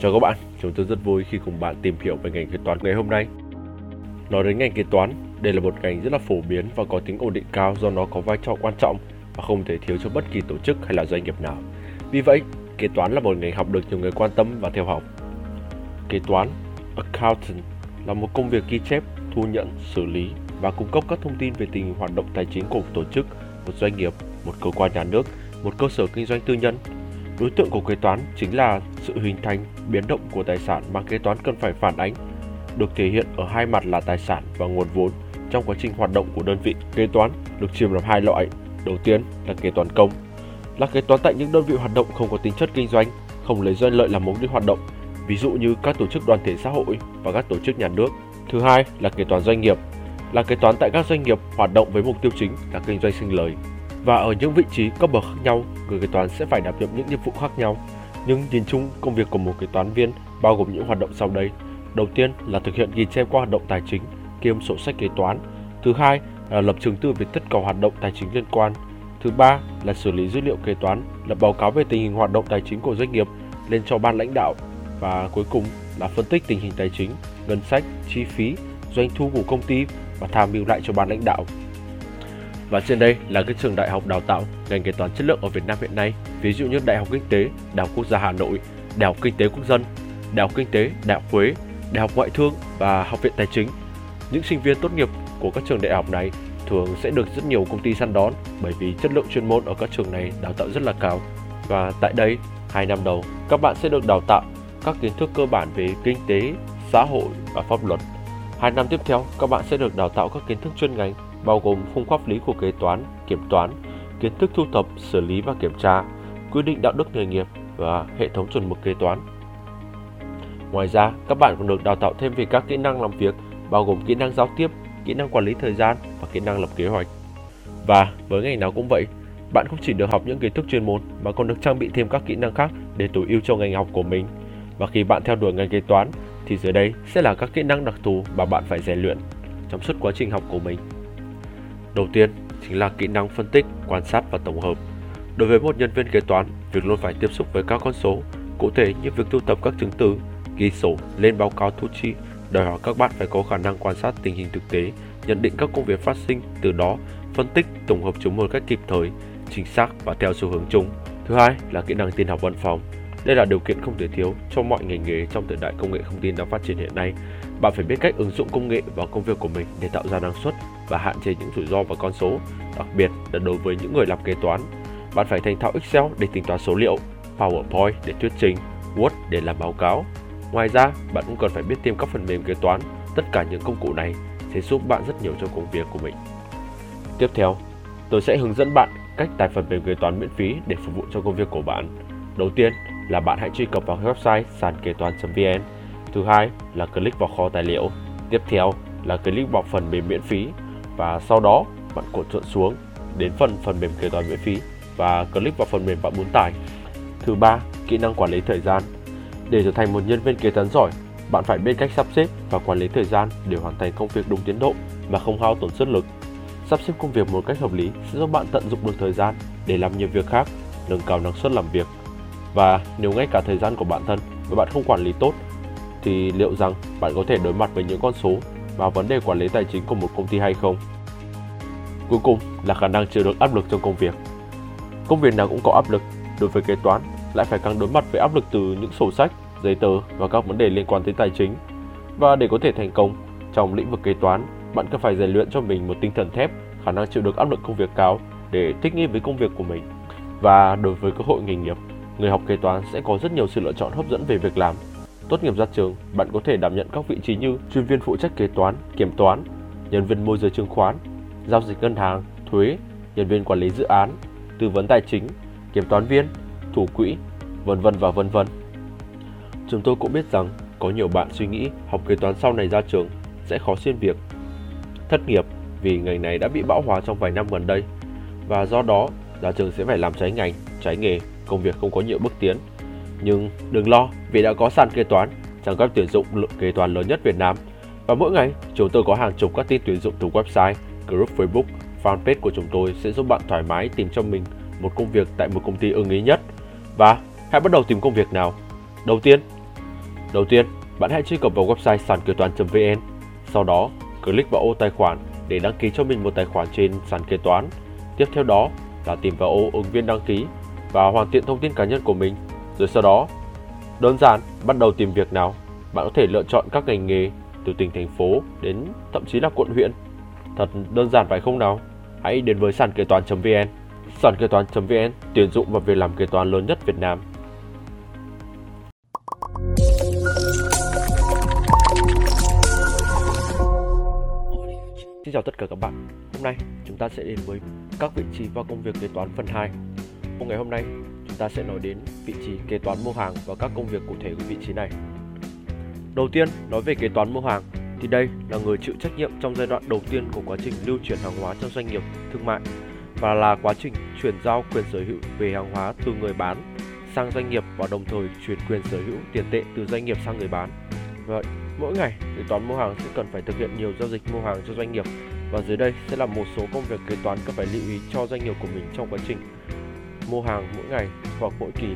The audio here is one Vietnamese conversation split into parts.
Chào các bạn, chúng tôi rất vui khi cùng bạn tìm hiểu về ngành kế toán ngày hôm nay. Nói đến ngành kế toán, đây là một ngành rất là phổ biến và có tính ổn định cao do nó có vai trò quan trọng và không thể thiếu cho bất kỳ tổ chức hay là doanh nghiệp nào. Vì vậy, kế toán là một ngành học được nhiều người quan tâm và theo học. Kế toán, accountant là một công việc ghi chép, thu nhận, xử lý và cung cấp các thông tin về tình hình hoạt động tài chính của một tổ chức, một doanh nghiệp, một cơ quan nhà nước, một cơ sở kinh doanh tư nhân. Đối tượng của kế toán chính là sự hình thành, biến động của tài sản mà kế toán cần phải phản ánh, được thể hiện ở hai mặt là tài sản và nguồn vốn trong quá trình hoạt động của đơn vị. Kế toán được chia làm hai loại. Đầu tiên là kế toán công, là kế toán tại những đơn vị hoạt động không có tính chất kinh doanh, không lấy doanh lợi làm mục đích hoạt động, ví dụ như các tổ chức đoàn thể xã hội và các tổ chức nhà nước. Thứ hai là kế toán doanh nghiệp, là kế toán tại các doanh nghiệp hoạt động với mục tiêu chính là kinh doanh sinh lời. Và ở những vị trí cấp bậc khác nhau, người kế toán sẽ phải đảm nhiệm những nhiệm vụ khác nhau. Nhưng nhìn chung, công việc của một kế toán viên bao gồm những hoạt động sau đây. Đầu tiên là thực hiện ghi chép qua hoạt động tài chính, kiêm sổ sách kế toán. Thứ hai là lập chứng từ về tất cả hoạt động tài chính liên quan. Thứ ba là xử lý dữ liệu kế toán, lập báo cáo về tình hình hoạt động tài chính của doanh nghiệp lên cho ban lãnh đạo và cuối cùng là phân tích tình hình tài chính, ngân sách, chi phí, doanh thu của công ty và tham mưu lại cho ban lãnh đạo. Và trên đây là các trường đại học đào tạo ngành kế toán chất lượng ở Việt Nam hiện nay, ví dụ như Đại học Kinh tế, Đại học Quốc gia Hà Nội, Đại học Kinh tế Quốc dân, Đại học Kinh tế, Đại học Huế, Đại học Ngoại thương và Học viện Tài chính. Những sinh viên tốt nghiệp của các trường đại học này thường sẽ được rất nhiều công ty săn đón bởi vì chất lượng chuyên môn ở các trường này đào tạo rất là cao. Và tại đây, hai năm đầu, các bạn sẽ được đào tạo các kiến thức cơ bản về kinh tế, xã hội và pháp luật. Hai năm tiếp theo, các bạn sẽ được đào tạo các kiến thức chuyên ngành bao gồm khung pháp lý của kế toán, kiểm toán, kiến thức thu thập, xử lý và kiểm tra, quy định đạo đức nghề nghiệp và hệ thống chuẩn mực kế toán. Ngoài ra, các bạn còn được đào tạo thêm về các kỹ năng làm việc bao gồm kỹ năng giao tiếp, kỹ năng quản lý thời gian và kỹ năng lập kế hoạch. Và với ngành nào cũng vậy, bạn không chỉ được học những kiến thức chuyên môn mà còn được trang bị thêm các kỹ năng khác để tối ưu cho ngành học của mình. Và khi bạn theo đuổi ngành kế toán thì dưới đây sẽ là các kỹ năng đặc thù mà bạn phải rèn luyện trong suốt quá trình học của mình. Đầu tiên chính là kỹ năng phân tích, quan sát và tổng hợp. Đối với một nhân viên kế toán, việc luôn phải tiếp xúc với các con số, cụ thể như việc thu thập các chứng từ, ghi sổ, lên báo cáo thu chi, đòi hỏi các bạn phải có khả năng quan sát tình hình thực tế, nhận định các công việc phát sinh, từ đó phân tích, tổng hợp chúng một cách kịp thời, chính xác và theo xu hướng chung. Thứ hai là kỹ năng tin học văn phòng. Đây là điều kiện không thể thiếu cho mọi ngành nghề trong thời đại công nghệ thông tin đang phát triển hiện nay. Bạn phải biết cách ứng dụng công nghệ vào công việc của mình để tạo ra năng suất và hạn chế những rủi ro và con số, đặc biệt là đối với những người làm kế toán. Bạn phải thành thạo Excel để tính toán số liệu, PowerPoint để thuyết trình, Word để làm báo cáo. Ngoài ra, bạn cũng cần phải biết thêm các phần mềm kế toán. Tất cả những công cụ này sẽ giúp bạn rất nhiều trong công việc của mình. Tiếp theo, tôi sẽ hướng dẫn bạn cách tải phần mềm kế toán miễn phí để phục vụ cho công việc của bạn. Đầu tiên là bạn hãy truy cập vào website sàn kế toán.vn. Thứ hai là click vào kho tài liệu. Tiếp theo là click vào phần mềm miễn phí và sau đó bạn cuộn trượn xuống đến phần phần mềm kế toán miễn phí và click vào phần mềm bạn muốn tải. Thứ ba, kỹ năng quản lý thời gian. Để trở thành một nhân viên kế toán giỏi, bạn phải biết cách sắp xếp và quản lý thời gian để hoàn thành công việc đúng tiến độ mà không hao tổn sức lực. Sắp xếp công việc một cách hợp lý sẽ giúp bạn tận dụng được thời gian để làm nhiều việc khác, nâng cao năng suất làm việc. Và nếu ngay cả thời gian của bản thân mà bạn không quản lý tốt thì liệu rằng bạn có thể đối mặt với những con số và vấn đề quản lý tài chính của một công ty hay không? Cuối cùng là khả năng chịu được áp lực trong công việc. Công việc nào cũng có áp lực, đối với kế toán lại phải càng đối mặt với áp lực từ những sổ sách, giấy tờ và các vấn đề liên quan tới tài chính. Và để có thể thành công trong lĩnh vực kế toán, bạn cần phải rèn luyện cho mình một tinh thần thép, khả năng chịu được áp lực công việc cao để thích nghi với công việc của mình. Và đối với cơ hội nghề nghiệp, người học kế toán sẽ có rất nhiều sự lựa chọn hấp dẫn về việc làm. Tốt nghiệp ra trường, bạn có thể đảm nhận các vị trí như chuyên viên phụ trách kế toán, kiểm toán, nhân viên môi giới chứng khoán, giao dịch ngân hàng, thuế, nhân viên quản lý dự án, tư vấn tài chính, kiểm toán viên, thủ quỹ, vân vân và vân vân. Chúng tôi cũng biết rằng có nhiều bạn suy nghĩ học kế toán sau này ra trường sẽ khó xuyên việc, thất nghiệp vì ngành này đã bị bão hòa trong vài năm gần đây và do đó ra trường sẽ phải làm trái ngành, trái nghề, công việc không có nhiều bước tiến. Nhưng đừng lo vì đã có sàn kế toán, trang web tuyển dụng lượng kế toán lớn nhất Việt Nam và mỗi ngày chúng tôi có hàng chục các tin tuyển dụng từ website, group Facebook, fanpage của chúng tôi sẽ giúp bạn thoải mái tìm cho mình một công việc tại một công ty ưng ý nhất và hãy bắt đầu tìm công việc nào. Đầu tiên, đầu tiên bạn hãy truy cập vào website sàn kế toán.vn. Sau đó, click vào ô tài khoản để đăng ký cho mình một tài khoản trên sàn kế toán. Tiếp theo đó là tìm vào ô ứng viên đăng ký và hoàn thiện thông tin cá nhân của mình. Rồi sau đó, đơn giản, bắt đầu tìm việc nào. Bạn có thể lựa chọn các ngành nghề từ tỉnh, thành phố đến thậm chí là quận, huyện. Thật đơn giản phải không nào? Hãy đến với sàn kế toán.vn. Sàn kế toán.vn tuyển dụng và việc làm kế toán lớn nhất Việt Nam. Xin chào tất cả các bạn. Hôm nay, chúng ta sẽ đến với các vị trí và công việc kế toán phần 2. Hôm ngày hôm nay ta sẽ nói đến vị trí kế toán mua hàng và các công việc cụ thể của vị trí này. Đầu tiên, nói về kế toán mua hàng thì đây là người chịu trách nhiệm trong giai đoạn đầu tiên của quá trình lưu chuyển hàng hóa trong doanh nghiệp thương mại và là quá trình chuyển giao quyền sở hữu về hàng hóa từ người bán sang doanh nghiệp và đồng thời chuyển quyền sở hữu tiền tệ từ doanh nghiệp sang người bán. Vậy, mỗi ngày kế toán mua hàng sẽ cần phải thực hiện nhiều giao dịch mua hàng cho doanh nghiệp và dưới đây sẽ là một số công việc kế toán cần phải lưu ý cho doanh nghiệp của mình trong quá trình mua hàng mỗi ngày hoặc mỗi kỳ.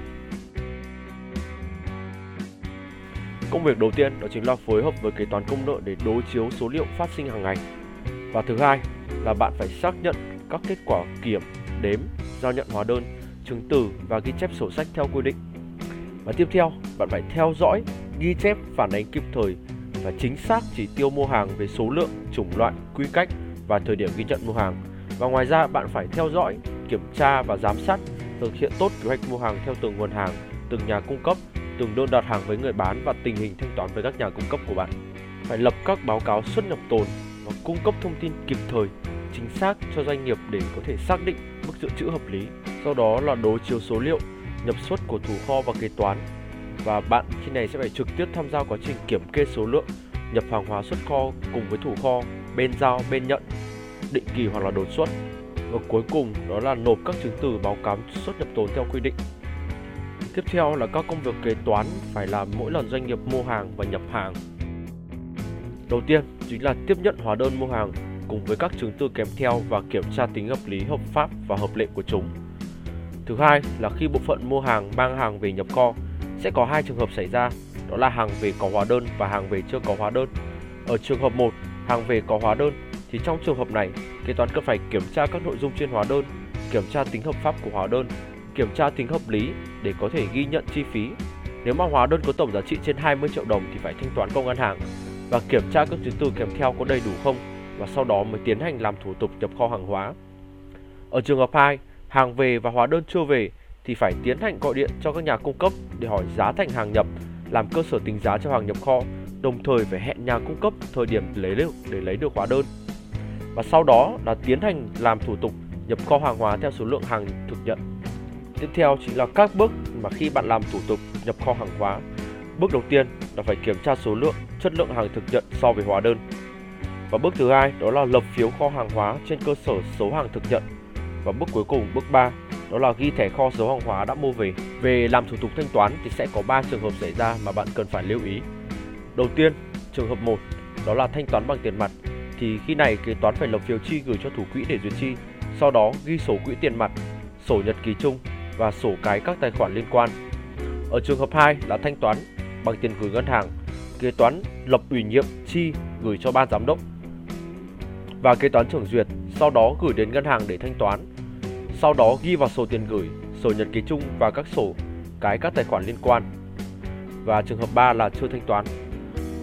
Công việc đầu tiên đó chính là phối hợp với kế toán công nợ để đối chiếu số liệu phát sinh hàng ngày. Và thứ hai là bạn phải xác nhận các kết quả kiểm, đếm, giao nhận hóa đơn, chứng từ và ghi chép sổ sách theo quy định. Và tiếp theo, bạn phải theo dõi, ghi chép phản ánh kịp thời và chính xác chỉ tiêu mua hàng về số lượng, chủng loại, quy cách và thời điểm ghi nhận mua hàng. Và ngoài ra bạn phải theo dõi, kiểm tra và giám sát thực hiện tốt kế hoạch mua hàng theo từng nguồn hàng, từng nhà cung cấp, từng đơn đặt hàng với người bán và tình hình thanh toán với các nhà cung cấp của bạn. Phải lập các báo cáo xuất nhập tồn và cung cấp thông tin kịp thời, chính xác cho doanh nghiệp để có thể xác định mức dự trữ hợp lý. Sau đó là đối chiếu số liệu nhập xuất của thủ kho và kế toán và bạn khi này sẽ phải trực tiếp tham gia quá trình kiểm kê số lượng nhập hàng hóa xuất kho cùng với thủ kho bên giao bên nhận định kỳ hoặc là đột xuất và cuối cùng đó là nộp các chứng từ báo cáo xuất nhập tồn theo quy định. Tiếp theo là các công việc kế toán phải làm mỗi lần doanh nghiệp mua hàng và nhập hàng. Đầu tiên chính là tiếp nhận hóa đơn mua hàng cùng với các chứng từ kèm theo và kiểm tra tính hợp lý hợp pháp và hợp lệ của chúng. Thứ hai là khi bộ phận mua hàng mang hàng về nhập kho sẽ có hai trường hợp xảy ra, đó là hàng về có hóa đơn và hàng về chưa có hóa đơn. Ở trường hợp 1, hàng về có hóa đơn thì trong trường hợp này, kế toán cần phải kiểm tra các nội dung trên hóa đơn, kiểm tra tính hợp pháp của hóa đơn, kiểm tra tính hợp lý để có thể ghi nhận chi phí. Nếu mà hóa đơn có tổng giá trị trên 20 triệu đồng thì phải thanh toán công ngân hàng và kiểm tra các chứng từ kèm theo có đầy đủ không và sau đó mới tiến hành làm thủ tục nhập kho hàng hóa. Ở trường hợp 2, hàng về và hóa đơn chưa về thì phải tiến hành gọi điện cho các nhà cung cấp để hỏi giá thành hàng nhập, làm cơ sở tính giá cho hàng nhập kho, đồng thời phải hẹn nhà cung cấp thời điểm lấy được để lấy được hóa đơn. Và sau đó là tiến hành làm thủ tục nhập kho hàng hóa theo số lượng hàng thực nhận. Tiếp theo chính là các bước mà khi bạn làm thủ tục nhập kho hàng hóa. Bước đầu tiên là phải kiểm tra số lượng, chất lượng hàng thực nhận so với hóa đơn. Và bước thứ hai đó là lập phiếu kho hàng hóa trên cơ sở số hàng thực nhận. Và bước cuối cùng, bước 3 đó là ghi thẻ kho số hàng hóa đã mua về. Về làm thủ tục thanh toán thì sẽ có 3 trường hợp xảy ra mà bạn cần phải lưu ý. Đầu tiên, trường hợp 1 đó là thanh toán bằng tiền mặt thì khi này kế toán phải lập phiếu chi gửi cho thủ quỹ để duyệt chi, sau đó ghi sổ quỹ tiền mặt, sổ nhật ký chung và sổ cái các tài khoản liên quan. Ở trường hợp 2 là thanh toán bằng tiền gửi ngân hàng, kế toán lập ủy nhiệm chi gửi cho ban giám đốc và kế toán trưởng duyệt, sau đó gửi đến ngân hàng để thanh toán sau đó ghi vào sổ tiền gửi, sổ nhật ký chung và các sổ cái các tài khoản liên quan. Và trường hợp 3 là chưa thanh toán.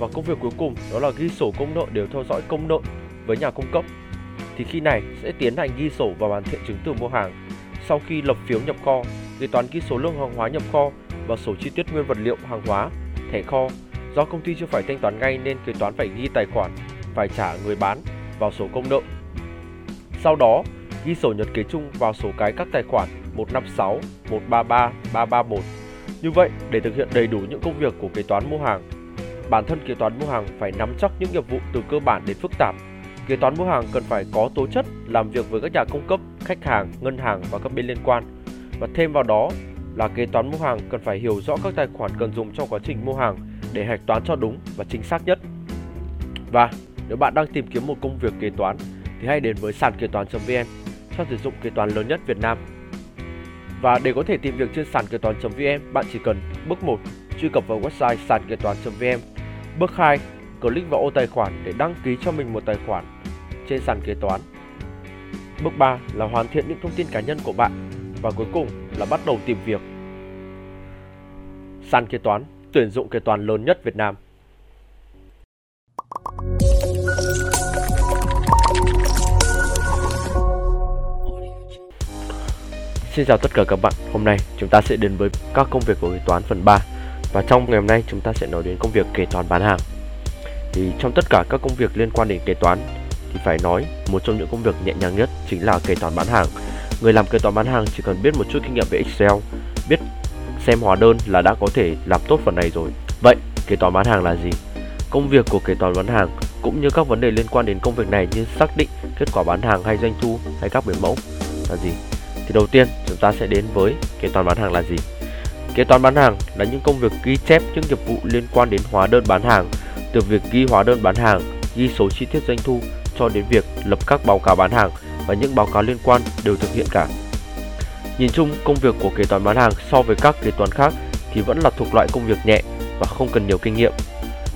Và công việc cuối cùng đó là ghi sổ công nợ đều theo dõi công nợ với nhà cung cấp. Thì khi này sẽ tiến hành ghi sổ và hoàn thiện chứng từ mua hàng. Sau khi lập phiếu nhập kho, kế toán ghi số lượng hàng hóa nhập kho và sổ chi tiết nguyên vật liệu hàng hóa, thẻ kho. Do công ty chưa phải thanh toán ngay nên kế toán phải ghi tài khoản phải trả người bán vào sổ công nợ. Sau đó, ghi sổ nhật ký chung vào sổ cái các tài khoản 156, 133, 331. Như vậy, để thực hiện đầy đủ những công việc của kế toán mua hàng, bản thân kế toán mua hàng phải nắm chắc những nghiệp vụ từ cơ bản đến phức tạp. Kế toán mua hàng cần phải có tố chất làm việc với các nhà cung cấp, khách hàng, ngân hàng và các bên liên quan. Và thêm vào đó là kế toán mua hàng cần phải hiểu rõ các tài khoản cần dùng trong quá trình mua hàng để hạch toán cho đúng và chính xác nhất. Và nếu bạn đang tìm kiếm một công việc kế toán thì hãy đến với sàn kế toán.vn cho sử dụng kế toán lớn nhất Việt Nam. Và để có thể tìm việc trên sàn kế toán.vn, bạn chỉ cần bước 1 truy cập vào website sàn kế toán.vn. Bước 2 click vào ô tài khoản để đăng ký cho mình một tài khoản trên sàn kế toán. Bước 3 là hoàn thiện những thông tin cá nhân của bạn và cuối cùng là bắt đầu tìm việc. Sàn kế toán, tuyển dụng kế toán lớn nhất Việt Nam. Xin chào tất cả các bạn, hôm nay chúng ta sẽ đến với các công việc của kế toán phần 3 và trong ngày hôm nay, chúng ta sẽ nói đến công việc kế toán bán hàng Thì trong tất cả các công việc liên quan đến kế toán, Thì phải nói một trong những công việc nhẹ nhàng nhất chính là kế toán bán hàng Người làm kế toán bán hàng chỉ cần biết một chút kinh nghiệm về Excel, Biết xem hóa đơn là đã có thể làm tốt phần này rồi Vậy, kế toán bán hàng là gì? Công việc của kế toán bán hàng cũng như các vấn đề liên quan đến công việc này như xác định kết quả bán hàng hay doanh thu hay các biểu mẫu là gì? Thì đầu tiên, chúng ta sẽ đến với kế toán bán hàng là gì. Kế toán bán hàng là những công việc ghi chép những nghiệp vụ liên quan đến hóa đơn bán hàng, từ việc ghi hóa đơn bán hàng, ghi số chi tiết doanh thu cho đến việc lập các báo cáo bán hàng và những báo cáo liên quan đều thực hiện cả. Nhìn chung, công việc của kế toán bán hàng so với các kế toán khác thì vẫn là thuộc loại công việc nhẹ và không cần nhiều kinh nghiệm.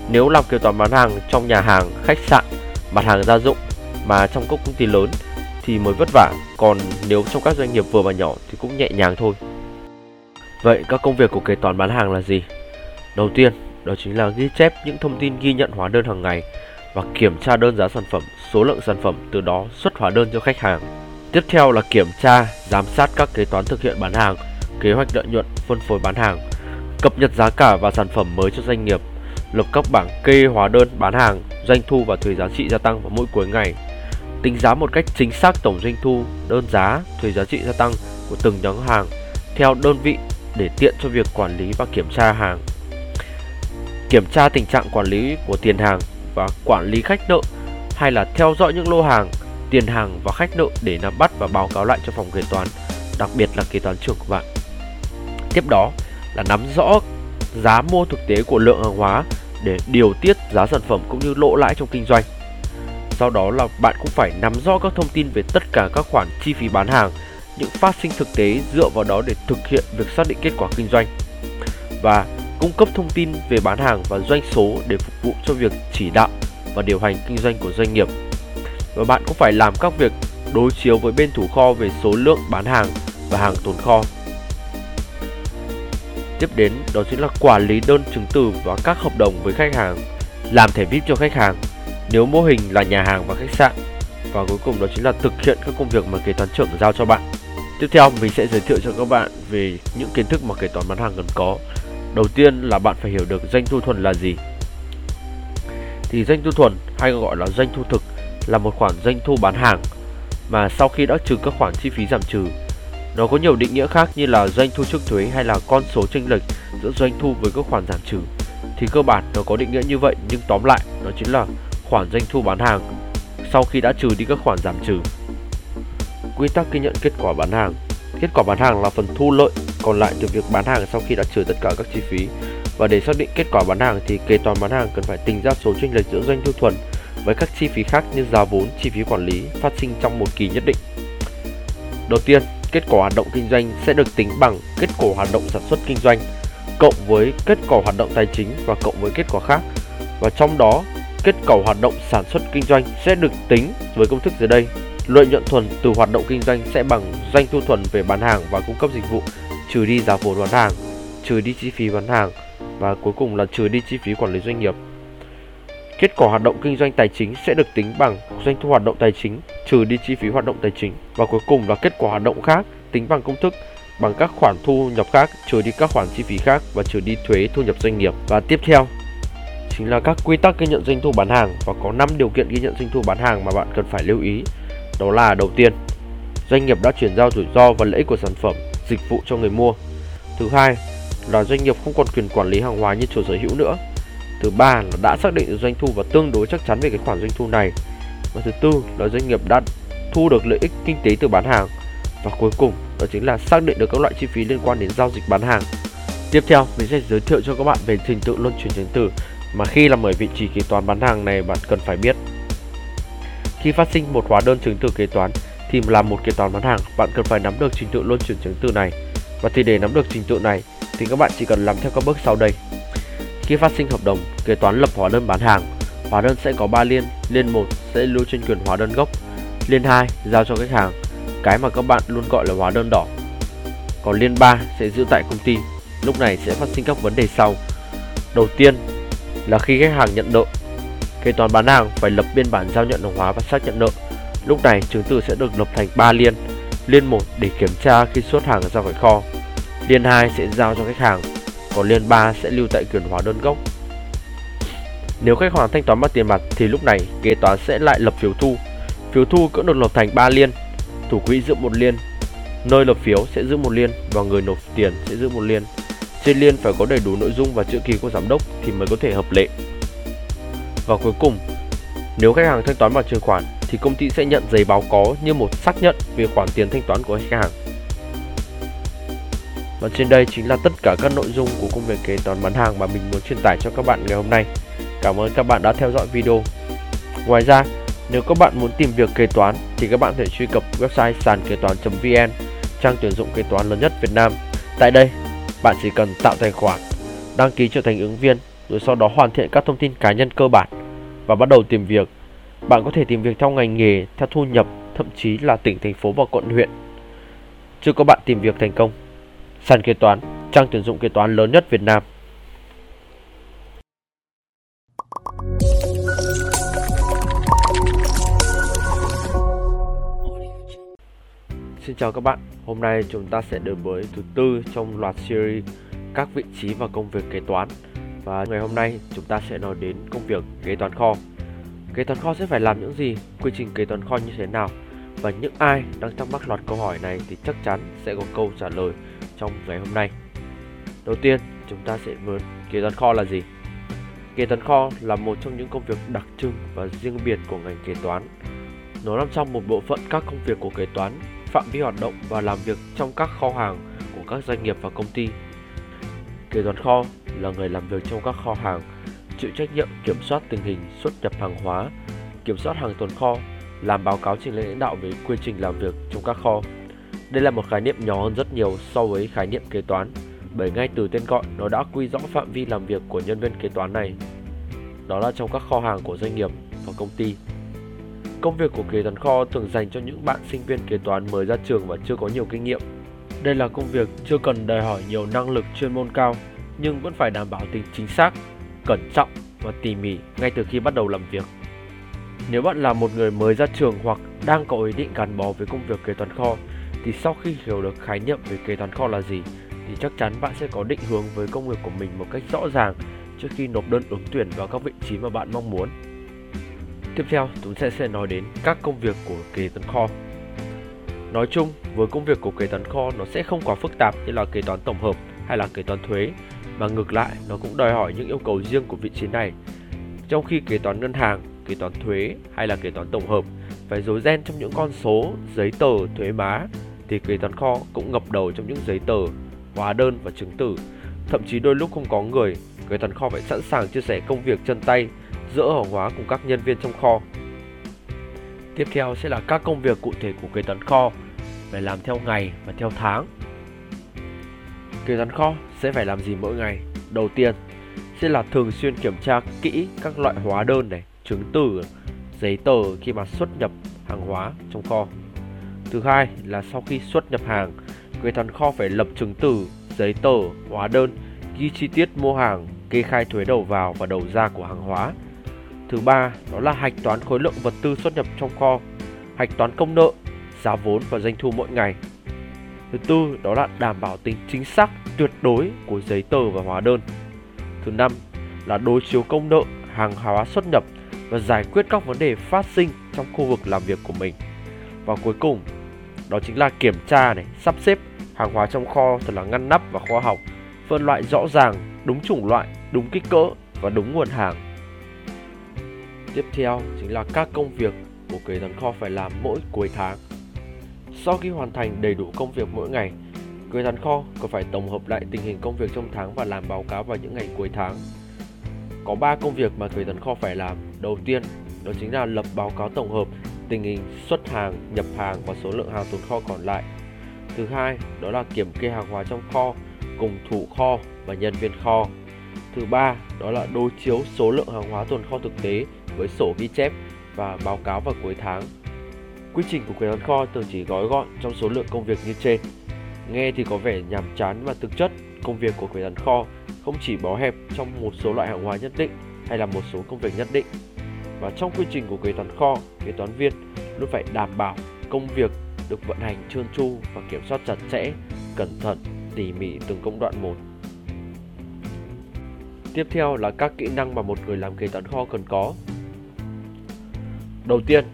Nếu làm kế toán bán hàng trong nhà hàng, khách sạn, mặt hàng gia dụng mà trong các công ty lớn thì mới vất vả, còn nếu trong các doanh nghiệp vừa và nhỏ thì cũng nhẹ nhàng thôi. Vậy các công việc của kế toán bán hàng là gì? Đầu tiên, đó chính là ghi chép những thông tin ghi nhận hóa đơn hàng ngày và kiểm tra đơn giá sản phẩm, số lượng sản phẩm, từ đó xuất hóa đơn cho khách hàng. Tiếp theo là kiểm tra, giám sát các kế toán thực hiện bán hàng, kế hoạch lợi nhuận, phân phối bán hàng, cập nhật giá cả và sản phẩm mới cho doanh nghiệp, lập các bảng kê hóa đơn bán hàng, doanh thu và thuế giá trị gia tăng vào mỗi cuối ngày, tính giá một cách chính xác tổng doanh thu, đơn giá, thuế giá trị gia tăng của từng nhóm hàng theo đơn vị để tiện cho việc quản lý và kiểm tra hàng. Kiểm tra tình trạng quản lý của tiền hàng và quản lý khách nợ hay là theo dõi những lô hàng, tiền hàng và khách nợ để nắm bắt và báo cáo lại cho phòng kế toán, đặc biệt là kế toán trưởng của bạn. Tiếp đó là nắm rõ giá mua thực tế của lượng hàng hóa để điều tiết giá sản phẩm cũng như lỗ lãi trong kinh doanh. Sau đó là bạn cũng phải nắm rõ các thông tin về tất cả các khoản chi phí bán hàng, những phát sinh thực tế dựa vào đó để thực hiện việc xác định kết quả kinh doanh. Và cung cấp thông tin về bán hàng và doanh số để phục vụ cho việc chỉ đạo và điều hành kinh doanh của doanh nghiệp. Và bạn cũng phải làm các việc đối chiếu với bên thủ kho về số lượng bán hàng và hàng tồn kho. Tiếp đến đó chính là quản lý đơn chứng từ và các hợp đồng với khách hàng, làm thẻ VIP cho khách hàng, nếu mô hình là nhà hàng và khách sạn và cuối cùng đó chính là thực hiện các công việc mà kế toán trưởng giao cho bạn. Tiếp theo, mình sẽ giới thiệu cho các bạn về những kiến thức mà kế toán bán hàng cần có. Đầu tiên là bạn phải hiểu được doanh thu thuần là gì. Thì doanh thu thuần hay gọi là doanh thu thực là một khoản doanh thu bán hàng mà sau khi đã trừ các khoản chi phí giảm trừ. Nó có nhiều định nghĩa khác như là doanh thu trước thuế hay là con số chênh lệch giữa doanh thu với các khoản giảm trừ. Thì cơ bản nó có định nghĩa như vậy, nhưng tóm lại, nó chính là khoản doanh thu bán hàng sau khi đã trừ đi các khoản giảm trừ. Quy tắc ghi nhận kết quả bán hàng Kết quả bán hàng là phần thu lợi còn lại từ việc bán hàng sau khi đã trừ tất cả các chi phí. Và để xác định kết quả bán hàng thì kế toán bán hàng cần phải tính ra số chênh lệch giữa doanh thu thuần với các chi phí khác như giá vốn, chi phí quản lý phát sinh trong một kỳ nhất định. Đầu tiên, kết quả hoạt động kinh doanh sẽ được tính bằng kết quả hoạt động sản xuất kinh doanh cộng với kết quả hoạt động tài chính và cộng với kết quả khác. Và trong đó kết quả hoạt động sản xuất kinh doanh sẽ được tính với công thức dưới đây. Lợi nhuận thuần từ hoạt động kinh doanh sẽ bằng doanh thu thuần về bán hàng và cung cấp dịch vụ trừ đi giá vốn bán hàng, trừ đi chi phí bán hàng và cuối cùng là trừ đi chi phí quản lý doanh nghiệp. Kết quả hoạt động kinh doanh tài chính sẽ được tính bằng doanh thu hoạt động tài chính trừ đi chi phí hoạt động tài chính và cuối cùng là kết quả hoạt động khác tính bằng công thức bằng các khoản thu nhập khác trừ đi các khoản chi phí khác và trừ đi thuế thu nhập doanh nghiệp. Và tiếp theo chính là các quy tắc ghi nhận doanh thu bán hàng và có 5 điều kiện ghi nhận doanh thu bán hàng mà bạn cần phải lưu ý. Đó là đầu tiên, doanh nghiệp đã chuyển giao rủi ro và lợi ích của sản phẩm, dịch vụ cho người mua. Thứ hai là doanh nghiệp không còn quyền quản lý hàng hóa như chủ sở hữu nữa. Thứ ba là đã xác định được doanh thu và tương đối chắc chắn về cái khoản doanh thu này. Và thứ tư là doanh nghiệp đã thu được lợi ích kinh tế từ bán hàng. Và cuối cùng đó chính là xác định được các loại chi phí liên quan đến giao dịch bán hàng. Tiếp theo, mình sẽ giới thiệu cho các bạn về trình tự luân chuyển chứng từ mà khi làm ở vị trí kế toán bán hàng này bạn cần phải biết. Khi phát sinh một hóa đơn chứng từ kế toán thì làm một kế toán bán hàng, bạn cần phải nắm được trình tự luân chuyển chứng từ này. Và thì để nắm được trình tự này thì các bạn chỉ cần làm theo các bước sau đây. Khi phát sinh hợp đồng, kế toán lập hóa đơn bán hàng. Hóa đơn sẽ có 3 liên, liên 1 sẽ lưu trên quyền hóa đơn gốc, liên 2 giao cho khách hàng, cái mà các bạn luôn gọi là hóa đơn đỏ. Còn liên 3 sẽ giữ tại công ty. Lúc này sẽ phát sinh các vấn đề sau. Đầu tiên là khi khách hàng nhận nợ, kế toán bán hàng phải lập biên bản giao nhận hàng hóa và xác nhận nợ. Lúc này chứng từ sẽ được lập thành 3 liên. Liên 1 để kiểm tra khi xuất hàng ra khỏi kho. Liên 2 sẽ giao cho khách hàng, còn liên 3 sẽ lưu tại quyền hóa đơn gốc. Nếu khách hàng thanh toán bằng tiền mặt thì lúc này kế toán sẽ lại lập phiếu thu. Phiếu thu cũng được lập thành 3 liên. Thủ quỹ giữ một liên, nơi lập phiếu sẽ giữ một liên và người nộp tiền sẽ giữ một liên. Trên liên phải có đầy đủ nội dung và chữ ký của giám đốc thì mới có thể hợp lệ. Và cuối cùng, nếu khách hàng thanh toán bằng chuyển khoản thì công ty sẽ nhận giấy báo có như một xác nhận về khoản tiền thanh toán của khách hàng. Và trên đây chính là tất cả các nội dung của công việc kế toán bán hàng mà mình muốn truyền tải cho các bạn ngày hôm nay. Cảm ơn các bạn đã theo dõi video. Ngoài ra, nếu các bạn muốn tìm việc kế toán thì các bạn có thể truy cập website sàn kế toán.vn, trang tuyển dụng kế toán lớn nhất Việt Nam. Tại đây, bạn chỉ cần tạo tài khoản, đăng ký trở thành ứng viên, rồi sau đó hoàn thiện các thông tin cá nhân cơ bản và bắt đầu tìm việc. Bạn có thể tìm việc theo ngành nghề, theo thu nhập, thậm chí là tỉnh, thành phố và quận huyện. Chúc các bạn tìm việc thành công. Sàn kế toán, trang tuyển dụng kế toán lớn nhất Việt Nam. Xin chào các bạn, hôm nay chúng ta sẽ đến với thứ tư trong loạt series các vị trí và công việc kế toán và ngày hôm nay chúng ta sẽ nói đến công việc kế toán kho. Kế toán kho sẽ phải làm những gì, quy trình kế toán kho như thế nào? Và những ai đang thắc mắc loạt câu hỏi này thì chắc chắn sẽ có câu trả lời trong ngày hôm nay. Đầu tiên chúng ta sẽ với kế toán kho là gì? Kế toán kho là một trong những công việc đặc trưng và riêng biệt của ngành kế toán. Nó nằm trong một bộ phận các công việc của kế toán phạm vi hoạt động và làm việc trong các kho hàng của các doanh nghiệp và công ty. Kế toán kho là người làm việc trong các kho hàng, chịu trách nhiệm kiểm soát tình hình xuất nhập hàng hóa, kiểm soát hàng tồn kho, làm báo cáo trình lên lãnh đạo về quy trình làm việc trong các kho. Đây là một khái niệm nhỏ hơn rất nhiều so với khái niệm kế toán, bởi ngay từ tên gọi nó đã quy rõ phạm vi làm việc của nhân viên kế toán này. Đó là trong các kho hàng của doanh nghiệp và công ty. Công việc của kế toán kho thường dành cho những bạn sinh viên kế toán mới ra trường và chưa có nhiều kinh nghiệm. Đây là công việc chưa cần đòi hỏi nhiều năng lực chuyên môn cao, nhưng vẫn phải đảm bảo tính chính xác, cẩn trọng và tỉ mỉ ngay từ khi bắt đầu làm việc. Nếu bạn là một người mới ra trường hoặc đang có ý định gắn bó với công việc kế toán kho, thì sau khi hiểu được khái niệm về kế toán kho là gì, thì chắc chắn bạn sẽ có định hướng với công việc của mình một cách rõ ràng trước khi nộp đơn ứng tuyển vào các vị trí mà bạn mong muốn. Tiếp theo, chúng sẽ sẽ nói đến các công việc của kế toán kho. Nói chung, với công việc của kế toán kho nó sẽ không quá phức tạp như là kế toán tổng hợp hay là kế toán thuế, mà ngược lại nó cũng đòi hỏi những yêu cầu riêng của vị trí này. Trong khi kế toán ngân hàng, kế toán thuế hay là kế toán tổng hợp phải rối ren trong những con số, giấy tờ, thuế má, thì kế toán kho cũng ngập đầu trong những giấy tờ, hóa đơn và chứng tử. Thậm chí đôi lúc không có người, kế toán kho phải sẵn sàng chia sẻ công việc chân tay giữa hàng hóa cùng các nhân viên trong kho. Tiếp theo sẽ là các công việc cụ thể của kế toán kho, phải làm theo ngày và theo tháng. Kế toán kho sẽ phải làm gì mỗi ngày? Đầu tiên sẽ là thường xuyên kiểm tra kỹ các loại hóa đơn này, chứng từ, giấy tờ khi mà xuất nhập hàng hóa trong kho. Thứ hai là sau khi xuất nhập hàng, kế toán kho phải lập chứng từ, giấy tờ, hóa đơn, ghi chi tiết mua hàng, kê khai thuế đầu vào và đầu ra của hàng hóa, Thứ ba đó là hạch toán khối lượng vật tư xuất nhập trong kho, hạch toán công nợ, giá vốn và doanh thu mỗi ngày. Thứ tư đó là đảm bảo tính chính xác tuyệt đối của giấy tờ và hóa đơn. Thứ năm là đối chiếu công nợ, hàng hóa xuất nhập và giải quyết các vấn đề phát sinh trong khu vực làm việc của mình. Và cuối cùng, đó chính là kiểm tra này, sắp xếp hàng hóa trong kho thật là ngăn nắp và khoa học, phân loại rõ ràng, đúng chủng loại, đúng kích cỡ và đúng nguồn hàng. Tiếp theo chính là các công việc của kế toán kho phải làm mỗi cuối tháng. Sau khi hoàn thành đầy đủ công việc mỗi ngày, người toán kho còn phải tổng hợp lại tình hình công việc trong tháng và làm báo cáo vào những ngày cuối tháng. Có 3 công việc mà người toán kho phải làm. Đầu tiên, đó chính là lập báo cáo tổng hợp tình hình xuất hàng, nhập hàng và số lượng hàng tồn kho còn lại. Thứ hai, đó là kiểm kê hàng hóa trong kho cùng thủ kho và nhân viên kho. Thứ ba, đó là đối chiếu số lượng hàng hóa tồn kho thực tế với sổ ghi chép và báo cáo vào cuối tháng. Quy trình của kế toán kho thường chỉ gói gọn trong số lượng công việc như trên. Nghe thì có vẻ nhàm chán và thực chất công việc của kế toán kho không chỉ bó hẹp trong một số loại hàng hóa nhất định hay là một số công việc nhất định. Và trong quy trình của kế toán kho, kế toán viên luôn phải đảm bảo công việc được vận hành trơn tru và kiểm soát chặt chẽ, cẩn thận, tỉ mỉ từng công đoạn một. Tiếp theo là các kỹ năng mà một người làm kế toán kho cần có. Đầu tiên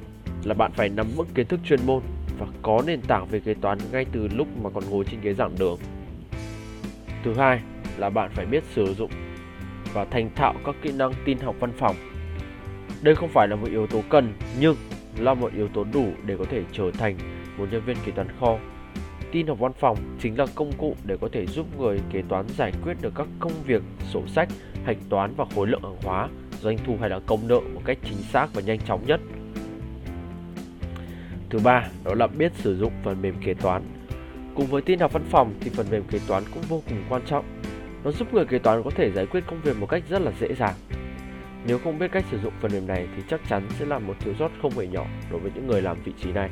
là bạn phải nắm vững kiến thức chuyên môn và có nền tảng về kế toán ngay từ lúc mà còn ngồi trên ghế giảng đường. Thứ hai là bạn phải biết sử dụng và thành thạo các kỹ năng tin học văn phòng. Đây không phải là một yếu tố cần nhưng là một yếu tố đủ để có thể trở thành một nhân viên kế toán kho. Tin học văn phòng chính là công cụ để có thể giúp người kế toán giải quyết được các công việc sổ sách, hạch toán và khối lượng hàng hóa, doanh thu hay là công nợ một cách chính xác và nhanh chóng nhất. Thứ ba, đó là biết sử dụng phần mềm kế toán. Cùng với tin học văn phòng thì phần mềm kế toán cũng vô cùng quan trọng. Nó giúp người kế toán có thể giải quyết công việc một cách rất là dễ dàng. Nếu không biết cách sử dụng phần mềm này thì chắc chắn sẽ là một thiếu sót không hề nhỏ đối với những người làm vị trí này.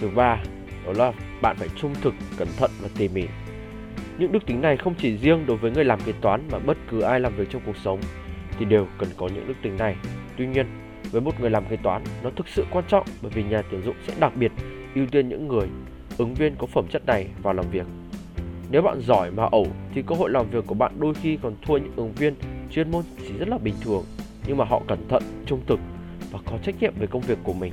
Thứ ba, đó là bạn phải trung thực, cẩn thận và tỉ mỉ. Những đức tính này không chỉ riêng đối với người làm kế toán mà bất cứ ai làm việc trong cuộc sống thì đều cần có những đức tính này. Tuy nhiên, với một người làm kế toán, nó thực sự quan trọng bởi vì nhà tuyển dụng sẽ đặc biệt ưu tiên những người ứng viên có phẩm chất này vào làm việc. Nếu bạn giỏi mà ẩu thì cơ hội làm việc của bạn đôi khi còn thua những ứng viên chuyên môn chỉ rất là bình thường nhưng mà họ cẩn thận, trung thực và có trách nhiệm về công việc của mình.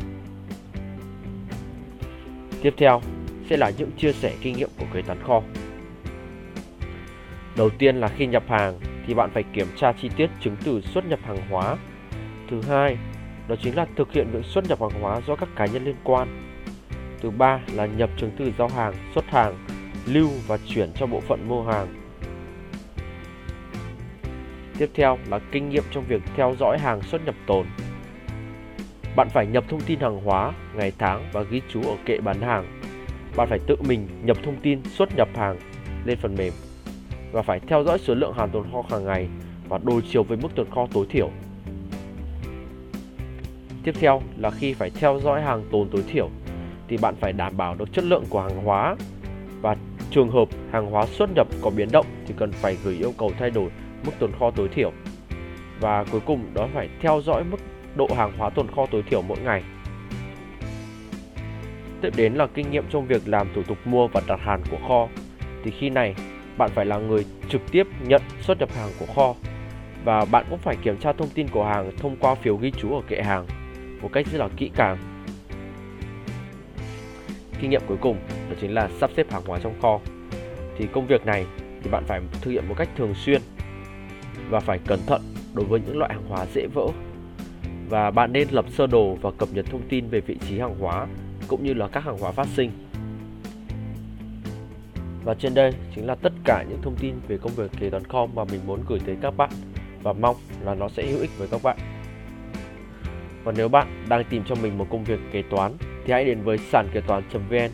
Tiếp theo sẽ là những chia sẻ kinh nghiệm của kế toán kho. Đầu tiên là khi nhập hàng thì bạn phải kiểm tra chi tiết chứng từ xuất nhập hàng hóa. Thứ hai, đó chính là thực hiện việc xuất nhập hàng hóa do các cá nhân liên quan. Thứ ba là nhập chứng từ giao hàng, xuất hàng, lưu và chuyển cho bộ phận mua hàng. Tiếp theo là kinh nghiệm trong việc theo dõi hàng xuất nhập tồn. Bạn phải nhập thông tin hàng hóa, ngày tháng và ghi chú ở kệ bán hàng. Bạn phải tự mình nhập thông tin xuất nhập hàng lên phần mềm và phải theo dõi số lượng hàng tồn kho hàng ngày và đối chiếu với mức tồn kho tối thiểu. Tiếp theo là khi phải theo dõi hàng tồn tối thiểu, thì bạn phải đảm bảo được chất lượng của hàng hóa và trường hợp hàng hóa xuất nhập có biến động thì cần phải gửi yêu cầu thay đổi mức tồn kho tối thiểu. Và cuối cùng đó phải theo dõi mức độ hàng hóa tồn kho tối thiểu mỗi ngày. Tiếp đến là kinh nghiệm trong việc làm thủ tục mua và đặt hàng của kho. Thì khi này, bạn phải là người trực tiếp nhận xuất nhập hàng của kho và bạn cũng phải kiểm tra thông tin của hàng thông qua phiếu ghi chú ở kệ hàng một cách rất là kỹ càng. Kinh nghiệm cuối cùng đó chính là sắp xếp hàng hóa trong kho. Thì công việc này thì bạn phải thực hiện một cách thường xuyên và phải cẩn thận đối với những loại hàng hóa dễ vỡ. Và bạn nên lập sơ đồ và cập nhật thông tin về vị trí hàng hóa cũng như là các hàng hóa phát sinh. Và trên đây chính là tất cả những thông tin về công việc kế toán kho mà mình muốn gửi tới các bạn và mong là nó sẽ hữu ích với các bạn. Và nếu bạn đang tìm cho mình một công việc kế toán thì hãy đến với sàn kế toán.vn,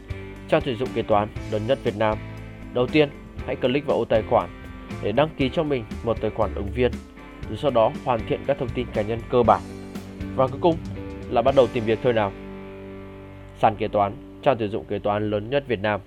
trang tuyển dụng kế toán lớn nhất Việt Nam. Đầu tiên, hãy click vào ô tài khoản để đăng ký cho mình một tài khoản ứng viên, rồi sau đó hoàn thiện các thông tin cá nhân cơ bản. Và cuối cùng là bắt đầu tìm việc thôi nào. Sàn kế toán, trang tuyển dụng kế toán lớn nhất Việt Nam.